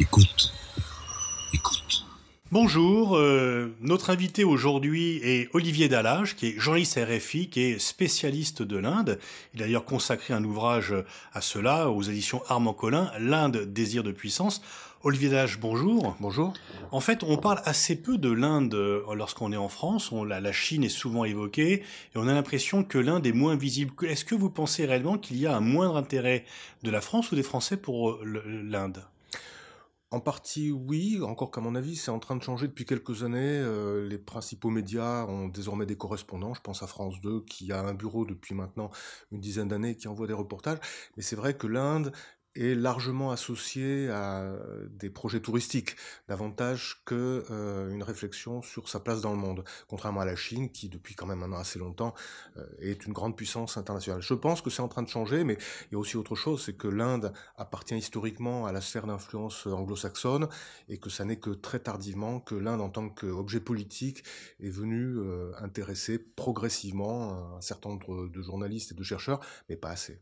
Écoute. Écoute. Bonjour, euh, notre invité aujourd'hui est Olivier Dallage, qui est journaliste RFI, qui est spécialiste de l'Inde. Il a d'ailleurs consacré un ouvrage à cela, aux éditions Armand Collin, L'Inde, désir de puissance. Olivier Dallage, bonjour. Bonjour. En fait, on parle assez peu de l'Inde euh, lorsqu'on est en France. On, la, la, Chine est souvent évoquée et on a l'impression que l'Inde est moins visible. Est-ce que vous pensez réellement qu'il y a un moindre intérêt de la France ou des Français pour euh, l'Inde? En partie, oui. Encore qu'à mon avis, c'est en train de changer depuis quelques années. Euh, les principaux médias ont désormais des correspondants. Je pense à France 2, qui a un bureau depuis maintenant une dizaine d'années, qui envoie des reportages. Mais c'est vrai que l'Inde est largement associé à des projets touristiques, davantage que euh, une réflexion sur sa place dans le monde, contrairement à la Chine, qui depuis quand même maintenant assez longtemps euh, est une grande puissance internationale. Je pense que c'est en train de changer, mais il y a aussi autre chose, c'est que l'Inde appartient historiquement à la sphère d'influence anglo-saxonne, et que ça n'est que très tardivement que l'Inde, en tant qu'objet politique, est venue euh, intéresser progressivement un certain nombre de journalistes et de chercheurs, mais pas assez.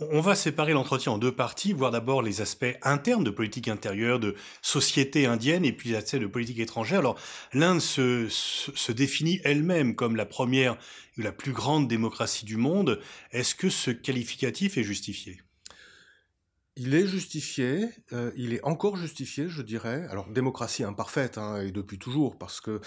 On va séparer l'entretien en deux parties, voir d'abord les aspects internes de politique intérieure, de société indienne, et puis les aspects de politique étrangère. Alors, l'Inde se, définit elle-même comme la première ou la plus grande démocratie du monde. Est-ce que ce qualificatif est justifié? Il est justifié, euh, il est encore justifié, je dirais. Alors démocratie imparfaite, hein, et depuis toujours, parce que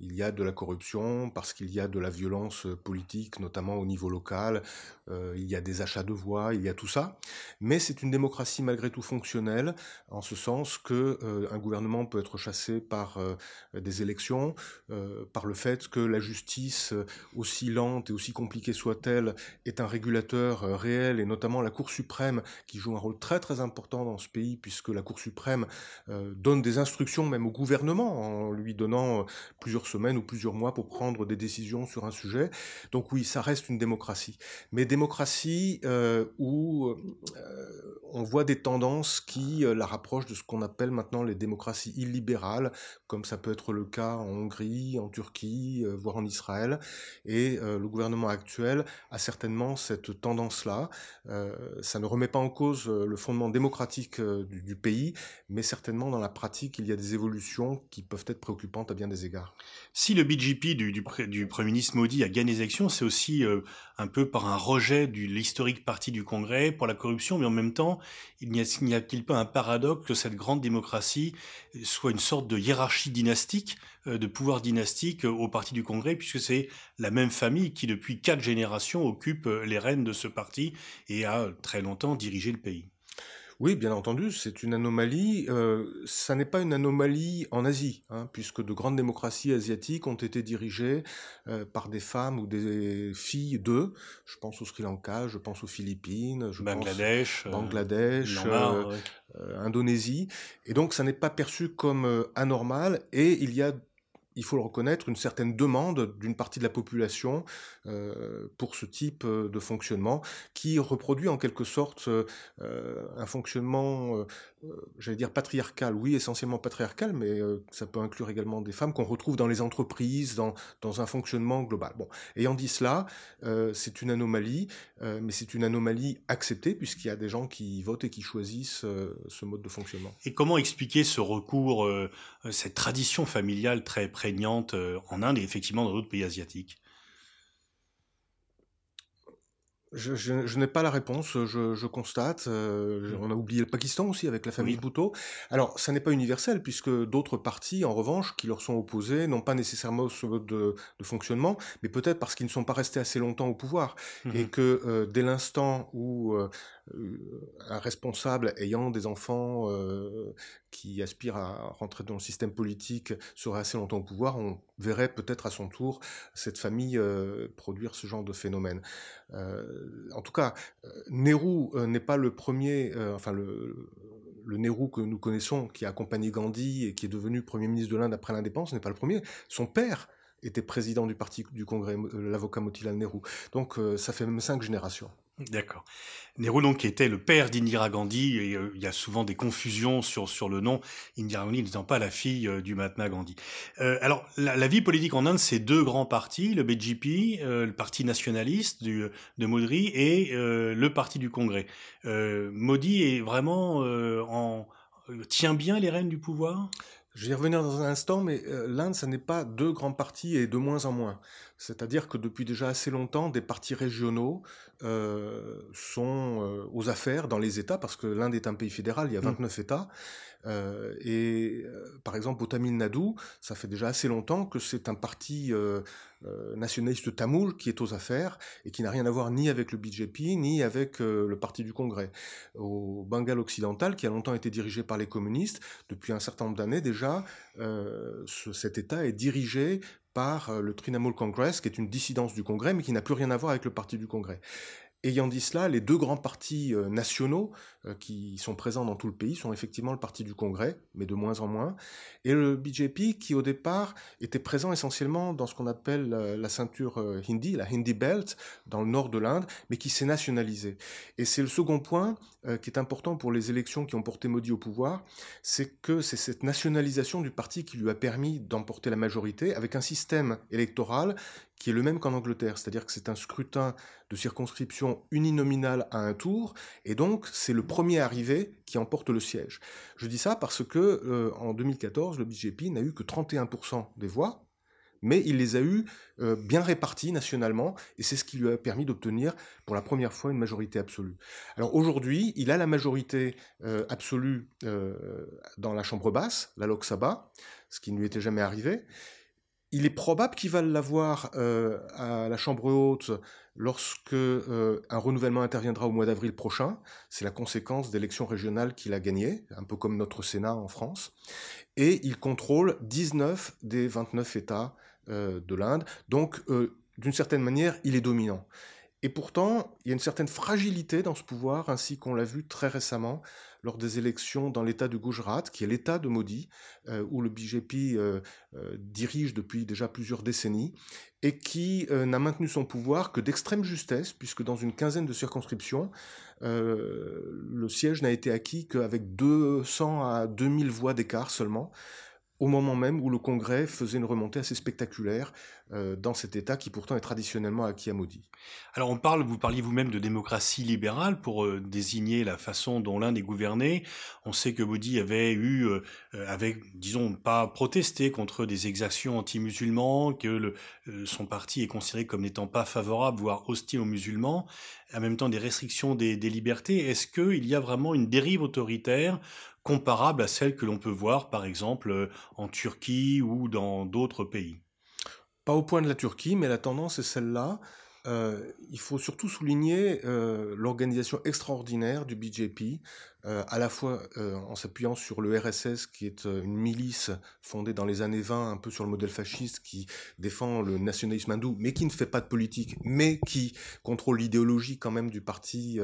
il y a de la corruption, parce qu'il y a de la violence politique, notamment au niveau local. Euh, il y a des achats de voix, il y a tout ça. Mais c'est une démocratie malgré tout fonctionnelle, en ce sens que euh, un gouvernement peut être chassé par euh, des élections, euh, par le fait que la justice, aussi lente et aussi compliquée soit-elle, est un régulateur réel, et notamment la Cour suprême, qui joue un rôle très très important dans ce pays puisque la Cour suprême euh, donne des instructions même au gouvernement en lui donnant euh, plusieurs semaines ou plusieurs mois pour prendre des décisions sur un sujet. Donc oui, ça reste une démocratie. Mais démocratie euh, où on voit des tendances qui la rapprochent de ce qu'on appelle maintenant les démocraties illibérales, comme ça peut être le cas en Hongrie, en Turquie, voire en Israël. Et le gouvernement actuel a certainement cette tendance-là. ça ne remet pas en cause le fondement démocratique euh, du, du, pays, mais certainement dans la pratique, il y a des évolutions qui peuvent être préoccupantes à bien des égards. Si le BJP du, Premier ministre Modi a gagné les élections, c'est aussi euh, un peu par un rejet de l'historique parti du Congrès pour la corruption, mais en même temps, il n'y a-t-il pas un paradoxe que cette grande démocratie soit une sorte de hiérarchie dynastique, euh, de pouvoir dynastique euh, au parti du Congrès, puisque c'est la même famille qui, depuis quatre générations, occupe euh, les rênes de ce parti et a très longtemps dirigé le pays? Oui, bien entendu, c'est une anomalie. Euh, ça n'est pas une anomalie en Asie, hein, puisque de grandes démocraties asiatiques ont été dirigées euh, par des femmes ou des filles d'eux. Je pense au Sri Lanka, je pense aux Philippines, je Bangladesh, pense Bangladesh, euh, ouais. Euh, Indonésie. Et donc, ça n'est pas perçu comme anormal. Et il y a il faut le reconnaître, une certaine demande d'une partie de la population euh, pour ce type euh, de fonctionnement qui reproduit en quelque sorte euh, un fonctionnement, j'allais dire patriarcal, oui, essentiellement patriarcal, mais euh, ça peut inclure également des femmes qu'on retrouve dans les entreprises, dans, dans un fonctionnement global. Bon, ayant dit cela, euh, c'est une anomalie, mais c'est une anomalie acceptée puisqu'il y a des gens qui votent et qui choisissent ce mode de fonctionnement. Et comment expliquer ce recours, cette tradition familiale très prégnante euh, en Inde et effectivement dans d'autres pays asiatiques? Je, je, je n'ai pas la réponse, je, je constate. Euh, on a oublié le Pakistan aussi avec la famille oui. Bhutto. Alors, ça n'est pas universel puisque d'autres partis, en revanche, qui leur sont opposés, n'ont pas nécessairement ce mode de, de fonctionnement, mais peut-être parce qu'ils ne sont pas restés assez longtemps au pouvoir mmh. et que euh, dès l'instant où euh, un responsable ayant des enfants euh, qui aspirent à rentrer dans le système politique serait assez longtemps au pouvoir, on verrait peut-être à son tour cette famille euh, produire ce genre de phénomène. Euh, en tout cas, Nehru n'est pas le premier, enfin le, le Nehru que nous connaissons, qui a accompagné Gandhi et qui est devenu Premier ministre de l'Inde après l'indépendance, n'est pas le premier. Son père était président du parti du Congrès, l'avocat Motilal Nehru. Donc ça fait même cinq générations. D'accord. Nehru, donc, qui était le père d'Indira Gandhi, et euh, il y a souvent des confusions sur, sur le nom, Indira Gandhi n'étant pas la fille euh, du Mahatma Gandhi. Euh, alors, la, vie politique en Inde, c'est deux grands partis, le BJP, euh, le parti nationaliste du, de Modi, et le parti du Congrès. Modi est vraiment en tient bien les rênes du pouvoir? Je vais y revenir dans un instant, mais l'Inde, ça n'est pas deux grands partis et de moins en moins. C'est-à-dire que depuis déjà assez longtemps, des partis régionaux euh, sont euh, aux affaires dans les États, parce que l'Inde est un pays fédéral, il y a 29 mmh. États. Euh, et par exemple, au Tamil Nadu, ça fait déjà assez longtemps que c'est un parti nationaliste tamoul qui est aux affaires et qui n'a rien à voir ni avec le BJP ni avec le parti du Congrès. Au Bengale occidental, qui a longtemps été dirigé par les communistes, depuis un certain nombre d'années déjà, cet État est dirigé par euh, le Trinamool Congress, qui est une dissidence du Congrès, mais qui n'a plus rien à voir avec le parti du Congrès. Ayant dit cela, les deux grands partis euh, nationaux euh, qui sont présents dans tout le pays sont effectivement le parti du Congrès, mais de moins en moins, et le BJP qui au départ était présent essentiellement dans ce qu'on appelle la ceinture hindi, la Hindi Belt, dans le nord de l'Inde, mais qui s'est nationalisé. Et c'est le second point qui est important pour les élections qui ont porté Modi au pouvoir, c'est que c'est cette nationalisation du parti qui lui a permis d'emporter la majorité avec un système électoral qui est le même qu'en Angleterre, c'est-à-dire que c'est un scrutin de circonscription uninominal à un tour, et donc c'est le premier arrivé qui emporte le siège. Je dis ça parce que euh, en 2014, le BJP n'a eu que 31% des voix, mais il les a eues euh, bien réparties nationalement, et c'est ce qui lui a permis d'obtenir pour la première fois une majorité absolue. Alors aujourd'hui, il a la majorité euh, absolue dans la Chambre basse, la Lok Sabha, ce qui ne lui était jamais arrivé, il est probable qu'il va l'avoir euh, à la Chambre haute lorsque euh, un renouvellement interviendra au mois d'avril prochain. C'est la conséquence d'élections régionales qu'il a gagnées, un peu comme notre Sénat en France. Et il contrôle 19 des 29 États euh, de l'Inde. Donc, d'une certaine manière, il est dominant. Et pourtant, il y a une certaine fragilité dans ce pouvoir, ainsi qu'on l'a vu très récemment lors des élections dans l'État du Gujarat, qui est l'État de Modi, euh, où le BJP euh, euh, dirige depuis déjà plusieurs décennies, et qui n'a maintenu son pouvoir que d'extrême justesse, puisque dans une quinzaine de circonscriptions, le siège n'a été acquis qu'avec 200 à 2000 voix d'écart seulement au moment même où le Congrès faisait une remontée assez spectaculaire euh, dans cet État qui pourtant est traditionnellement acquis à Modi. Alors on parle, vous parliez vous-même de démocratie libérale pour euh, désigner la façon dont l'Inde est gouvernée. On sait que Modi avait eu, euh, avait, disons, pas protesté contre des exactions anti-musulmans, que le, son parti est considéré comme n'étant pas favorable, voire hostile aux musulmans, en même temps des restrictions des, des libertés. Est-ce qu'il y a vraiment une dérive autoritaire comparable à celle que l'on peut voir par exemple euh, en Turquie ou dans d'autres pays Pas au point de la Turquie, mais la tendance est celle-là. Euh, il faut surtout souligner euh, l'organisation extraordinaire du BJP, euh, à la fois euh, en s'appuyant sur le RSS, qui est euh, une milice fondée dans les années 20, un peu sur le modèle fasciste, qui défend le nationalisme hindou, mais qui ne fait pas de politique, mais qui contrôle l'idéologie quand même du parti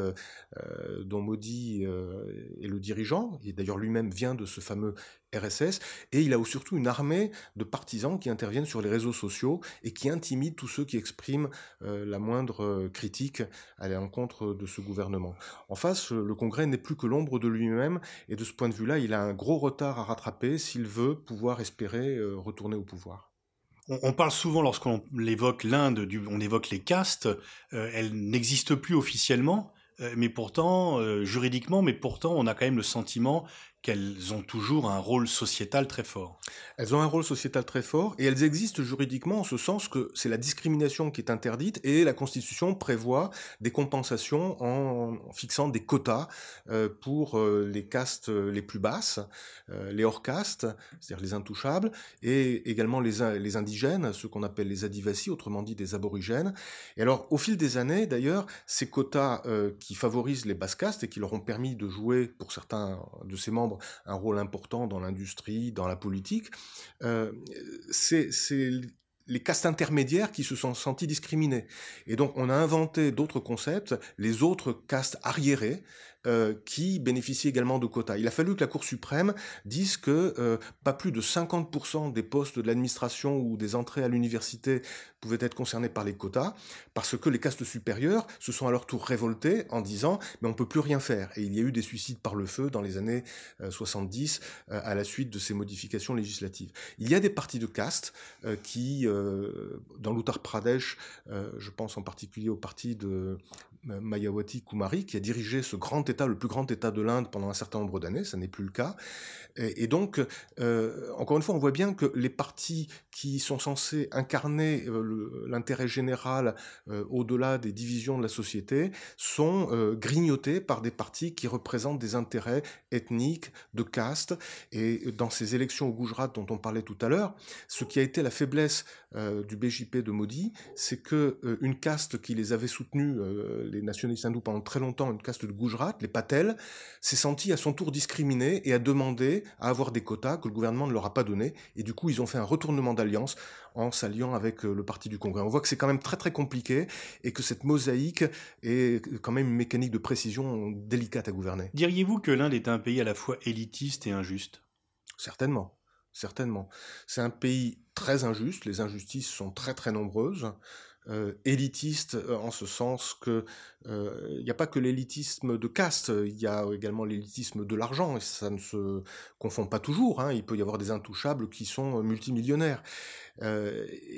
dont Modi est le dirigeant, et d'ailleurs lui-même vient de ce fameux RSS, et il a surtout une armée de partisans qui interviennent sur les réseaux sociaux et qui intimident tous ceux qui expriment la moindre critique à l'encontre de ce gouvernement. En face, le Congrès n'est plus que l'ombre de lui-même, et de ce point de vue-là, il a un gros retard à rattraper s'il veut pouvoir espérer euh, retourner au pouvoir. On, parle souvent, lorsqu'on évoque l'Inde, on évoque les castes, euh, elles n'existent plus officiellement, euh, mais pourtant, juridiquement, mais pourtant, on a quand même le sentiment qu'elles ont toujours un rôle sociétal très fort. Elles ont un rôle sociétal très fort et elles existent juridiquement en ce sens que c'est la discrimination qui est interdite et la Constitution prévoit des compensations en, fixant des quotas euh, pour euh, les castes les plus basses, euh, les hors-castes, c'est-à-dire les intouchables, et également les, les indigènes, ceux qu'on appelle les adivasi, autrement dit des aborigènes. Et alors, au fil des années, d'ailleurs, ces quotas qui favorisent les basses castes et qui leur ont permis de jouer, pour certains de ces membres, un rôle important dans l'industrie, dans la politique, euh, c'est les castes intermédiaires qui se sont sentis discriminés. Et donc on a inventé d'autres concepts, les autres castes arriérées, euh, qui bénéficient également de quotas. Il a fallu que la Cour suprême dise que euh, pas plus de 50% des postes de l'administration ou des entrées à l'université pouvaient être concernés par les quotas, parce que les castes supérieures se sont à leur tour révoltées en disant mais on peut plus rien faire. Et il y a eu des suicides par le feu dans les années 70 euh, à la suite de ces modifications législatives. Il y a des partis de castes qui, dans l'Uttar Pradesh, je pense en particulier au parti de Mayawati Kumari, qui a dirigé ce grand État, le plus grand État de l'Inde pendant un certain nombre d'années, ça n'est plus le cas. Et, donc, euh, encore une fois, on voit bien que les partis qui sont censés incarner euh, l'intérêt général euh, au-delà des divisions de la société sont grignotés par des partis qui représentent des intérêts ethniques, de caste. Et dans ces élections au Gujarat dont on parlait tout à l'heure, ce qui a été la faiblesse du BJP de Modi, c'est que une caste qui les avait soutenus, les nationalistes hindous pendant très longtemps, une caste de Gujarat, les Patels, s'est sentie à son tour discriminée et a demandé à avoir des quotas que le gouvernement ne leur a pas donné. Et du coup, ils ont fait un retournement d'alliance en s'alliant avec euh, le Parti du Congrès. On voit que c'est quand même très très compliqué et que cette mosaïque est quand même une mécanique de précision délicate à gouverner. Diriez-vous que l'Inde est un pays à la fois élitiste et injuste? Certainement, certainement. C'est un pays très injuste, les injustices sont très très nombreuses. Euh, élitiste euh, en ce sens que euh, il n'y a pas que l'élitisme de caste, il y a également l'élitisme de l'argent, et ça ne se confond pas toujours. Hein. Il peut y avoir des intouchables qui sont multimillionnaires.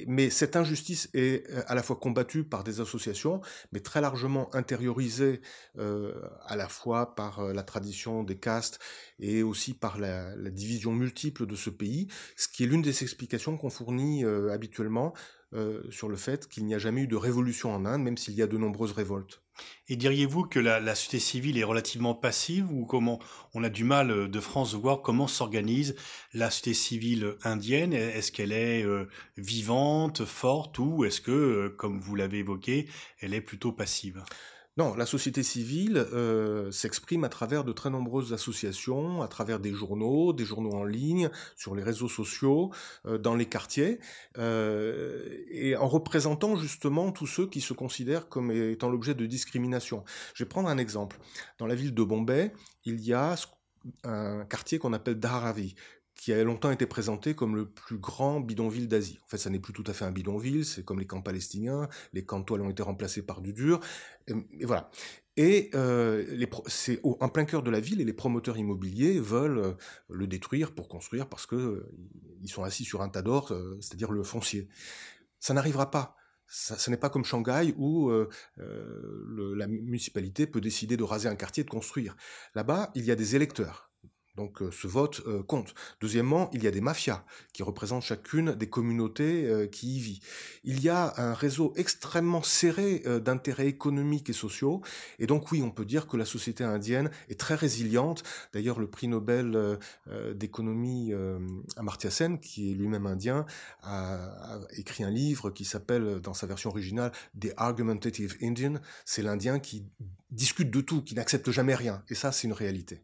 mais cette injustice est à la fois combattue par des associations, mais très largement intériorisée à la fois par la tradition des castes et aussi par la, la division multiple de ce pays, ce qui est l'une des explications qu'on fournit habituellement euh, sur le fait qu'il n'y a jamais eu de révolution en Inde, même s'il y a de nombreuses révoltes. Et diriez-vous que la, société civile est relativement passive ou comment on a du mal euh, de France de voir comment s'organise la société civile indienne? Est-ce qu'elle est, euh, vivante, forte ou est-ce que, comme vous l'avez évoqué, elle est plutôt passive? Non, la société civile euh, s'exprime à travers de très nombreuses associations, à travers des journaux, des journaux en ligne, sur les réseaux sociaux, euh, dans les quartiers, euh, et en représentant justement tous ceux qui se considèrent comme étant l'objet de discrimination. Je vais prendre un exemple. Dans la ville de Bombay, il y a un quartier qu'on appelle Dharavi, qui a longtemps été présenté comme le plus grand bidonville d'Asie. En fait, ça n'est plus tout à fait un bidonville, c'est comme les camps palestiniens, les camps de toile ont été remplacés par du dur, et, voilà. Et euh, c'est en plein cœur de la ville et les promoteurs immobiliers veulent euh, le détruire pour construire parce que euh, ils sont assis sur un tas d'or, euh, c'est-à-dire le foncier. Ça n'arrivera pas. Ça, n'est pas comme Shanghai où la municipalité peut décider de raser un quartier et de construire. Là-bas, il y a des électeurs donc euh, ce vote euh, compte. Deuxièmement, il y a des mafias qui représentent chacune des communautés euh, qui y vivent. Il y a un réseau extrêmement serré d'intérêts économiques et sociaux. Et donc oui, on peut dire que la société indienne est très résiliente. D'ailleurs, le prix Nobel d'économie Amartya Sen, qui est lui-même indien, a, écrit un livre qui s'appelle, dans sa version originale, The Argumentative Indian. C'est l'Indien qui discute de tout, qui n'accepte jamais rien. Et ça, c'est une réalité.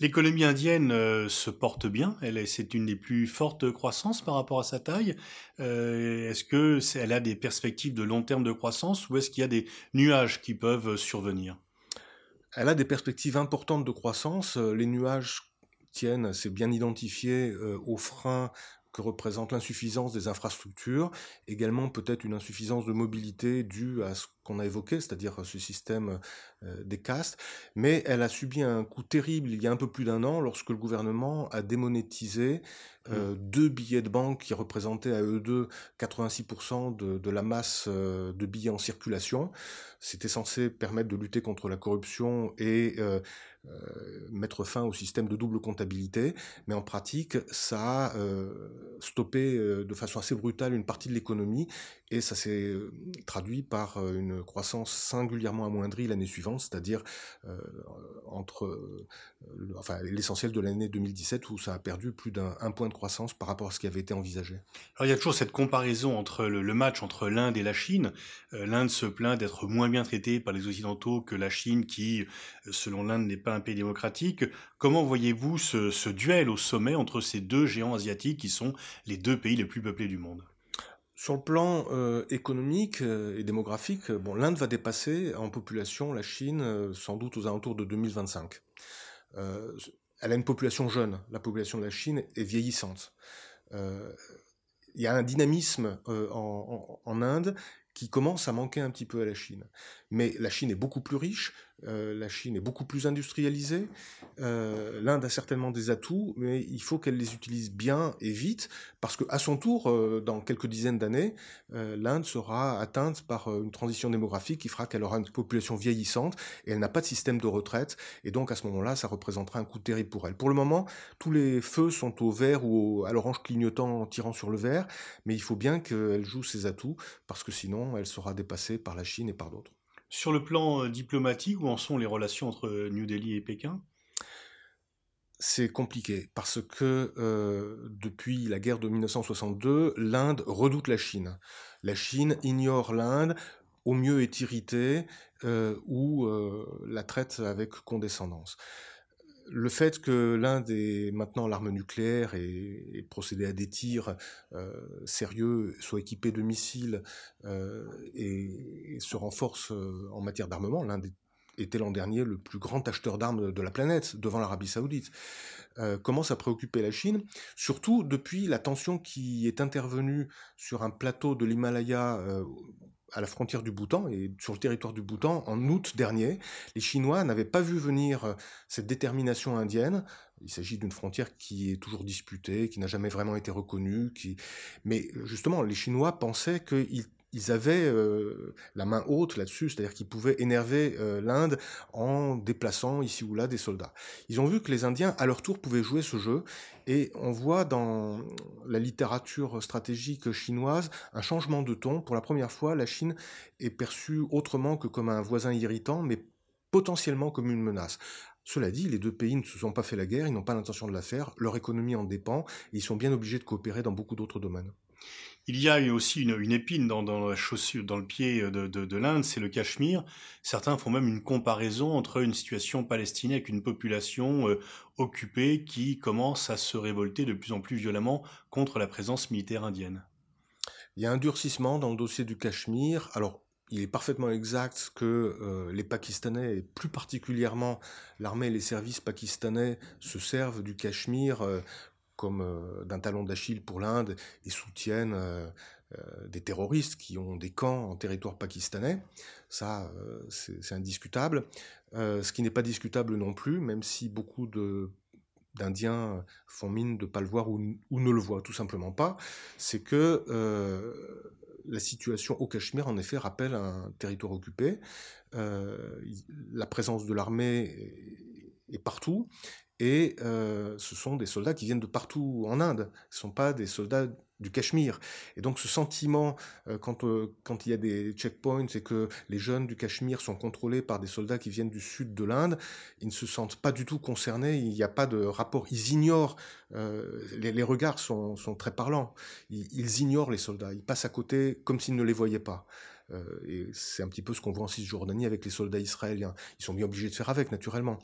L'économie indienne euh, se porte bien, c'est une des plus fortes croissances par rapport à sa taille. Euh, est-ce que elle a des perspectives de long terme de croissance ou est-ce qu'il y a des nuages qui peuvent survenir? Elle a des perspectives importantes de croissance. Les nuages tiennent, c'est bien identifié, euh, aux freins que représente l'insuffisance des infrastructures, également peut-être une insuffisance de mobilité due à ce qu'on a évoqué, c'est-à-dire ce système euh, des castes, mais elle a subi un coup terrible il y a un peu plus d'un an lorsque le gouvernement a démonétisé euh, mmh. deux billets de banque qui représentaient à eux deux 86% de, de, la masse euh, de billets en circulation. C'était censé permettre de lutter contre la corruption et euh, mettre fin au système de double comptabilité, mais en pratique, ça a euh, stoppé euh, de façon assez brutale une partie de l'économie et ça s'est traduit par une croissance singulièrement amoindrie l'année suivante, c'est-à-dire entre enfin l'essentiel de l'année 2017 où ça a perdu plus d'un point de croissance par rapport à ce qui avait été envisagé. Alors il y a toujours cette comparaison entre le, match entre l'Inde et la Chine. L'Inde se plaint d'être moins bien traitée par les Occidentaux que la Chine qui, selon l'Inde, n'est pas un pays démocratique. Comment voyez-vous ce, duel au sommet entre ces deux géants asiatiques qui sont les deux pays les plus peuplés du monde? Sur le plan euh, économique euh, et démographique, bon, l'Inde va dépasser en population la Chine euh, sans doute aux alentours de 2025. elle a une population jeune, la population de la Chine est vieillissante. Il y a un dynamisme en, Inde qui commence à manquer un petit peu à la Chine. Mais la Chine est beaucoup plus riche, Euh, la Chine est beaucoup plus industrialisée. Euh, L'Inde a certainement des atouts, mais il faut qu'elle les utilise bien et vite, parce qu'à son tour, euh, dans quelques dizaines d'années, l'Inde sera atteinte par une transition démographique qui fera qu'elle aura une population vieillissante et elle n'a pas de système de retraite. Et donc à ce moment-là, ça représentera un coût terrible pour elle. Pour le moment, tous les feux sont au vert ou à l'orange clignotant en tirant sur le vert, mais il faut bien qu'elle joue ses atouts, parce que sinon, elle sera dépassée par la Chine et par d'autres. Sur le plan euh, diplomatique, où en sont les relations entre euh, New Delhi et Pékin? C'est compliqué parce que euh, depuis la guerre de 1962, l'Inde redoute la Chine. La Chine ignore l'Inde, au mieux est irritée ou la traite avec condescendance le fait que l'Inde ait maintenant l'arme nucléaire et, procédé à des tirs euh, sérieux, soit équipé de missiles euh, et, se renforce euh, en matière d'armement, l'Inde était l'an dernier le plus grand acheteur d'armes de la planète, devant l'Arabie saoudite, commence à préoccuper la Chine, surtout depuis la tension qui est intervenue sur un plateau de l'Himalaya à la frontière du Bhoutan et sur le territoire du Bhoutan en août dernier. Les Chinois n'avaient pas vu venir euh, cette détermination indienne. Il s'agit d'une frontière qui est toujours disputée, qui n'a jamais vraiment été reconnue. Qui... Mais justement, les Chinois pensaient qu'ils ils avaient euh, la main haute là-dessus, c'est-à-dire qu'ils pouvaient énerver euh, l'Inde en déplaçant ici ou là des soldats. Ils ont vu que les Indiens, à leur tour, pouvaient jouer ce jeu, et on voit dans la littérature stratégique chinoise un changement de ton. Pour la première fois, la Chine est perçue autrement que comme un voisin irritant, mais potentiellement comme une menace. Cela dit, les deux pays ne se sont pas fait la guerre, ils n'ont pas l'intention de la faire, leur économie en dépend, et ils sont bien obligés de coopérer dans beaucoup d'autres domaines. Il y a aussi une, épine dans, la chaussure, dans le pied de, l'Inde, c'est le Cachemire. Certains font même une comparaison entre une situation palestinienne avec une population euh, occupée qui commence à se révolter de plus en plus violemment contre la présence militaire indienne. Il y a un durcissement dans le dossier du Cachemire. Alors, il est parfaitement exact que euh, les Pakistanais, et plus particulièrement l'armée et les services pakistanais, se servent du Cachemire euh, comme euh, d'un talon d'Achille pour l'Inde et soutiennent euh, euh, des terroristes qui ont des camps en territoire pakistanais. Ça, c'est indiscutable. ce qui n'est pas discutable non plus, même si beaucoup d'Indiens font mine de ne pas le voir ou, ne le voient tout simplement pas, c'est que la situation au Cachemire, en effet, rappelle un territoire occupé. la présence de l'armée est partout et ce sont des soldats qui viennent de partout en Inde. Ce ne sont pas des soldats du Cachemire. Et donc ce sentiment, quand, il y a des checkpoints et que les jeunes du Cachemire sont contrôlés par des soldats qui viennent du sud de l'Inde, ils ne se sentent pas du tout concernés, il n'y a pas de rapport, ils ignorent, les, regards sont, très parlants, ils, ignorent les soldats, ils passent à côté comme s'ils ne les voyaient pas. Euh, et c'est un petit peu ce qu'on voit en Cisjordanie avec les soldats israéliens. Ils sont bien obligés de faire avec, naturellement.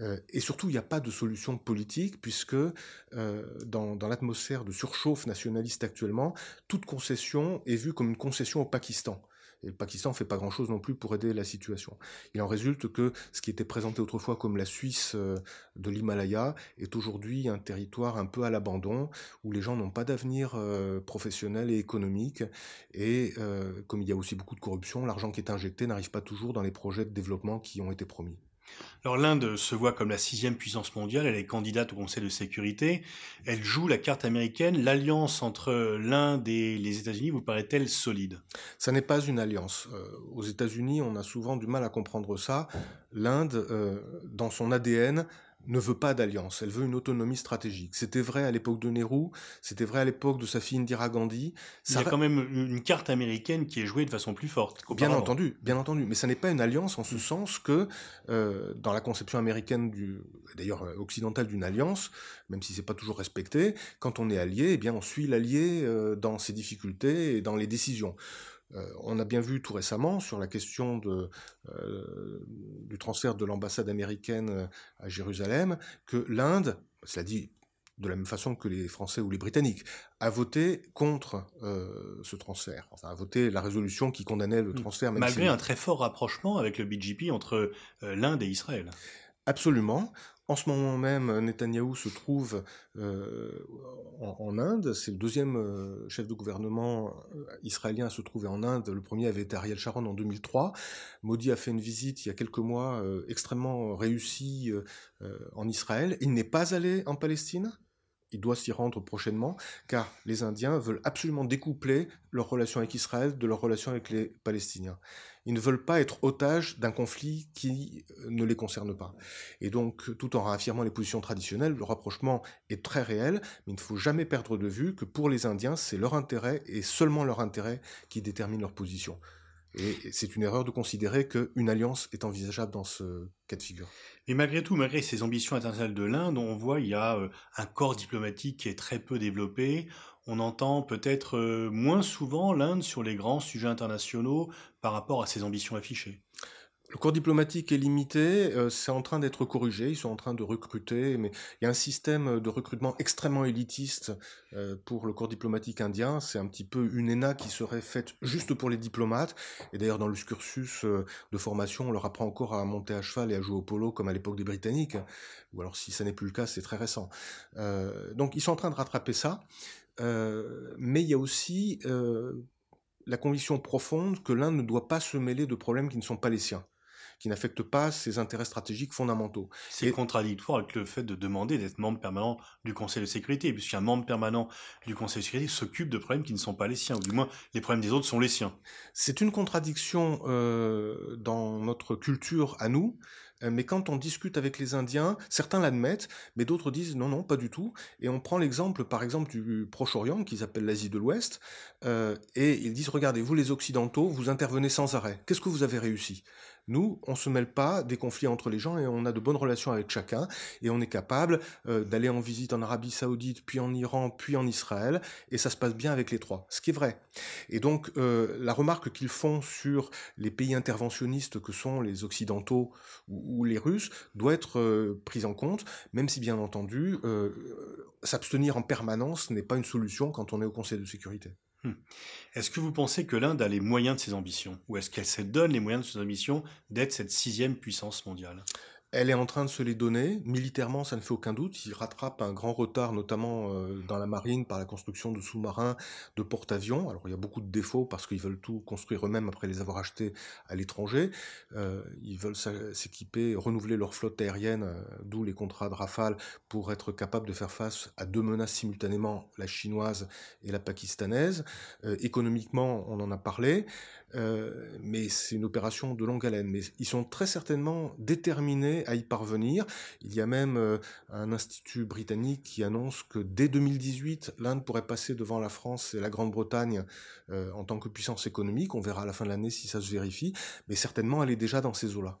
Euh, et surtout, il n'y a pas de solution politique, puisque euh, dans, dans l'atmosphère de surchauffe nationaliste actuellement, toute concession est vue comme une concession au Pakistan. Et le Pakistan ne fait pas grand-chose non plus pour aider la situation. Il en résulte que ce qui était présenté autrefois comme la Suisse euh, de l'Himalaya est aujourd'hui un territoire un peu à l'abandon, où les gens n'ont pas d'avenir euh, professionnel et économique. Et euh, comme il y a aussi beaucoup de corruption, l'argent qui est injecté n'arrive pas toujours dans les projets de développement qui ont été promis. Alors l'Inde se voit comme la sixième puissance mondiale, elle est candidate au Conseil de sécurité, elle joue la carte américaine, l'alliance entre l'Inde et les États-Unis vous paraît-elle solide? Ça n'est pas une alliance. Euh, aux États-Unis, on a souvent du mal à comprendre ça. L'Inde, euh, dans son ADN, ne veut pas d'alliance, elle veut une autonomie stratégique. C'était vrai à l'époque de Nehru, c'était vrai à l'époque de sa fille Indira Gandhi. Ça Il y a quand même une carte américaine qui est jouée de façon plus forte. Bien entendu, bien entendu, mais ça n'est pas une alliance en ce sens que euh, dans la conception américaine du, d'ailleurs euh, occidentale d'une alliance, même si c'est pas toujours respecté, quand on est allié, eh bien on suit l'allié euh, dans ses difficultés et dans les décisions. Euh, on a bien vu tout récemment sur la question euh, du transfert de l'ambassade américaine euh, à Jérusalem que l'Inde, cela dit de la même façon que les Français ou les Britanniques, a voté contre ce transfert, enfin a voté la résolution qui condamnait le hmm. transfert. Malgré un très fort rapprochement avec le BGP entre l'Inde et Israël. Absolument. En ce moment même, Netanyahou se trouve euh, en, Inde. C'est le deuxième euh, chef de gouvernement euh, israélien à se trouver en Inde. Le premier avait été Ariel Sharon en 2003. Modi a fait une visite il y a quelques mois extrêmement réussie en Israël. Il n'est pas allé en Palestine il doit s'y rendre prochainement, car les Indiens veulent absolument découpler leur relation avec Israël de leur relation avec les Palestiniens. Ils ne veulent pas être otages d'un conflit qui euh, ne les concerne pas. Et donc, tout en réaffirmant les positions traditionnelles, le rapprochement est très réel, mais il ne faut jamais perdre de vue que pour les Indiens, c'est leur intérêt et seulement leur intérêt qui détermine leur position. Et c'est une erreur de considérer qu'une alliance est envisageable dans ce cas de figure. Mais malgré tout, malgré ces ambitions internationales de l'Inde, on voit il y a euh, un corps diplomatique qui est très peu développé. On entend peut-être euh, moins souvent l'Inde sur les grands sujets internationaux par rapport à ses ambitions affichées. Le corps diplomatique est limité, euh, c'est en train d'être corrigé, ils sont en train de recruter, mais il y a un système de recrutement extrêmement élitiste euh, pour le corps diplomatique indien. C'est un petit peu une ENA qui serait faite juste pour les diplomates. Et d'ailleurs, dans le cursus euh, de formation, on leur apprend encore à monter à cheval et à jouer au polo comme à l'époque des Britanniques. Ou alors, si ça n'est plus le cas, c'est très récent. donc, ils sont en train de rattraper ça. mais il y a aussi la conviction profonde que l'Inde ne doit pas se mêler de problèmes qui ne sont pas les siens qui n'affecte pas ses intérêts stratégiques fondamentaux. C'est contradictoire avec le fait de demander d'être membre permanent du Conseil de sécurité, puisqu'un membre permanent du Conseil de sécurité s'occupe de problèmes qui ne sont pas les siens, ou du moins les problèmes des autres sont les siens. C'est une contradiction euh, dans notre culture à nous, euh, mais quand on discute avec les Indiens, certains l'admettent, mais d'autres disent non, non, pas du tout. Et on prend l'exemple, par exemple, du Proche-Orient, qu'ils appellent l'Asie de l'Ouest, euh, et ils disent, regardez, vous les Occidentaux, vous intervenez sans arrêt. Qu'est-ce que vous avez réussi? Nous, on se mêle pas des conflits entre les gens et on a de bonnes relations avec chacun et on est capable euh, d'aller en visite en Arabie Saoudite, puis en Iran, puis en Israël et ça se passe bien avec les trois, ce qui est vrai. Et donc euh, la remarque qu'ils font sur les pays interventionnistes que sont les Occidentaux ou, les Russes doit être euh, prise en compte, même si bien entendu s'abstenir en permanence n'est pas une solution quand on est au Conseil de sécurité. Hmm. Est-ce que vous pensez que l'Inde a les moyens de ses ambitions? Ou est-ce qu'elle se donne les moyens de ses ambitions d'être cette sixième puissance mondiale? Elle est en train de se les donner. Militairement, ça ne fait aucun doute. Il rattrape un grand retard, notamment euh, dans la marine, par la construction de sous-marins, de porte-avions. Alors, il y a beaucoup de défauts parce qu'ils veulent tout construire eux-mêmes après les avoir achetés à l'étranger. Euh, ils veulent s'équiper, renouveler leur flotte aérienne, euh, d'où les contrats de Rafale, pour être capables de faire face à deux menaces simultanément, la chinoise et la pakistanaise. économiquement, on en a parlé. Mais c'est une opération de longue haleine. Mais ils sont très certainement déterminés à y parvenir. Il y a même euh, un institut britannique qui annonce que dès 2018, l'Inde pourrait passer devant la France et la Grande-Bretagne euh, en tant que puissance économique. On verra à la fin de l'année si ça se vérifie, mais certainement elle est déjà dans ces eaux-là.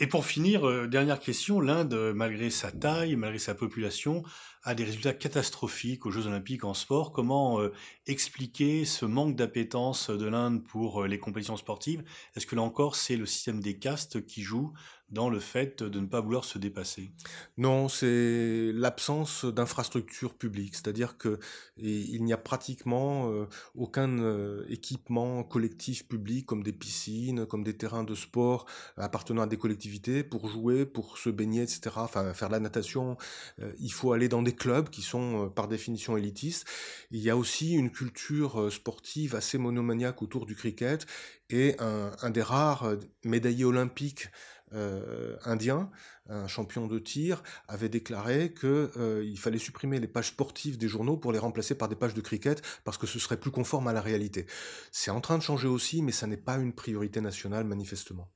Et pour finir, euh, dernière question, l'Inde, malgré sa taille, malgré sa population, a des résultats catastrophiques aux Jeux olympiques en sport. Comment expliquer ce manque d'appétence de l'Inde pour les compétitions sportives? Est-ce que là encore, c'est le système des castes qui joue dans le fait de ne pas vouloir se dépasser Non, c'est l'absence d'infrastructures publiques, c'est-à-dire que il n'y a pratiquement euh, aucun euh, équipement collectif public comme des piscines, comme des terrains de sport appartenant à des collectivités pour jouer, pour se baigner, etc. Enfin, faire la natation, euh, il faut aller dans des clubs qui sont par définition élitistes. Il y a aussi une culture sportive assez monomaniaque autour du cricket et un des rares médaillés olympiques euh, indien, un champion de tir, avait déclaré qu'il euh, fallait supprimer les pages sportives des journaux pour les remplacer par des pages de cricket parce que ce serait plus conforme à la réalité. C'est en train de changer aussi, mais ça n'est pas une priorité nationale manifestement.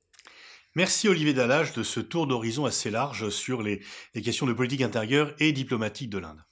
Merci Olivier Dallage de ce tour d'horizon assez large sur les questions de politique intérieure et diplomatique de l'Inde.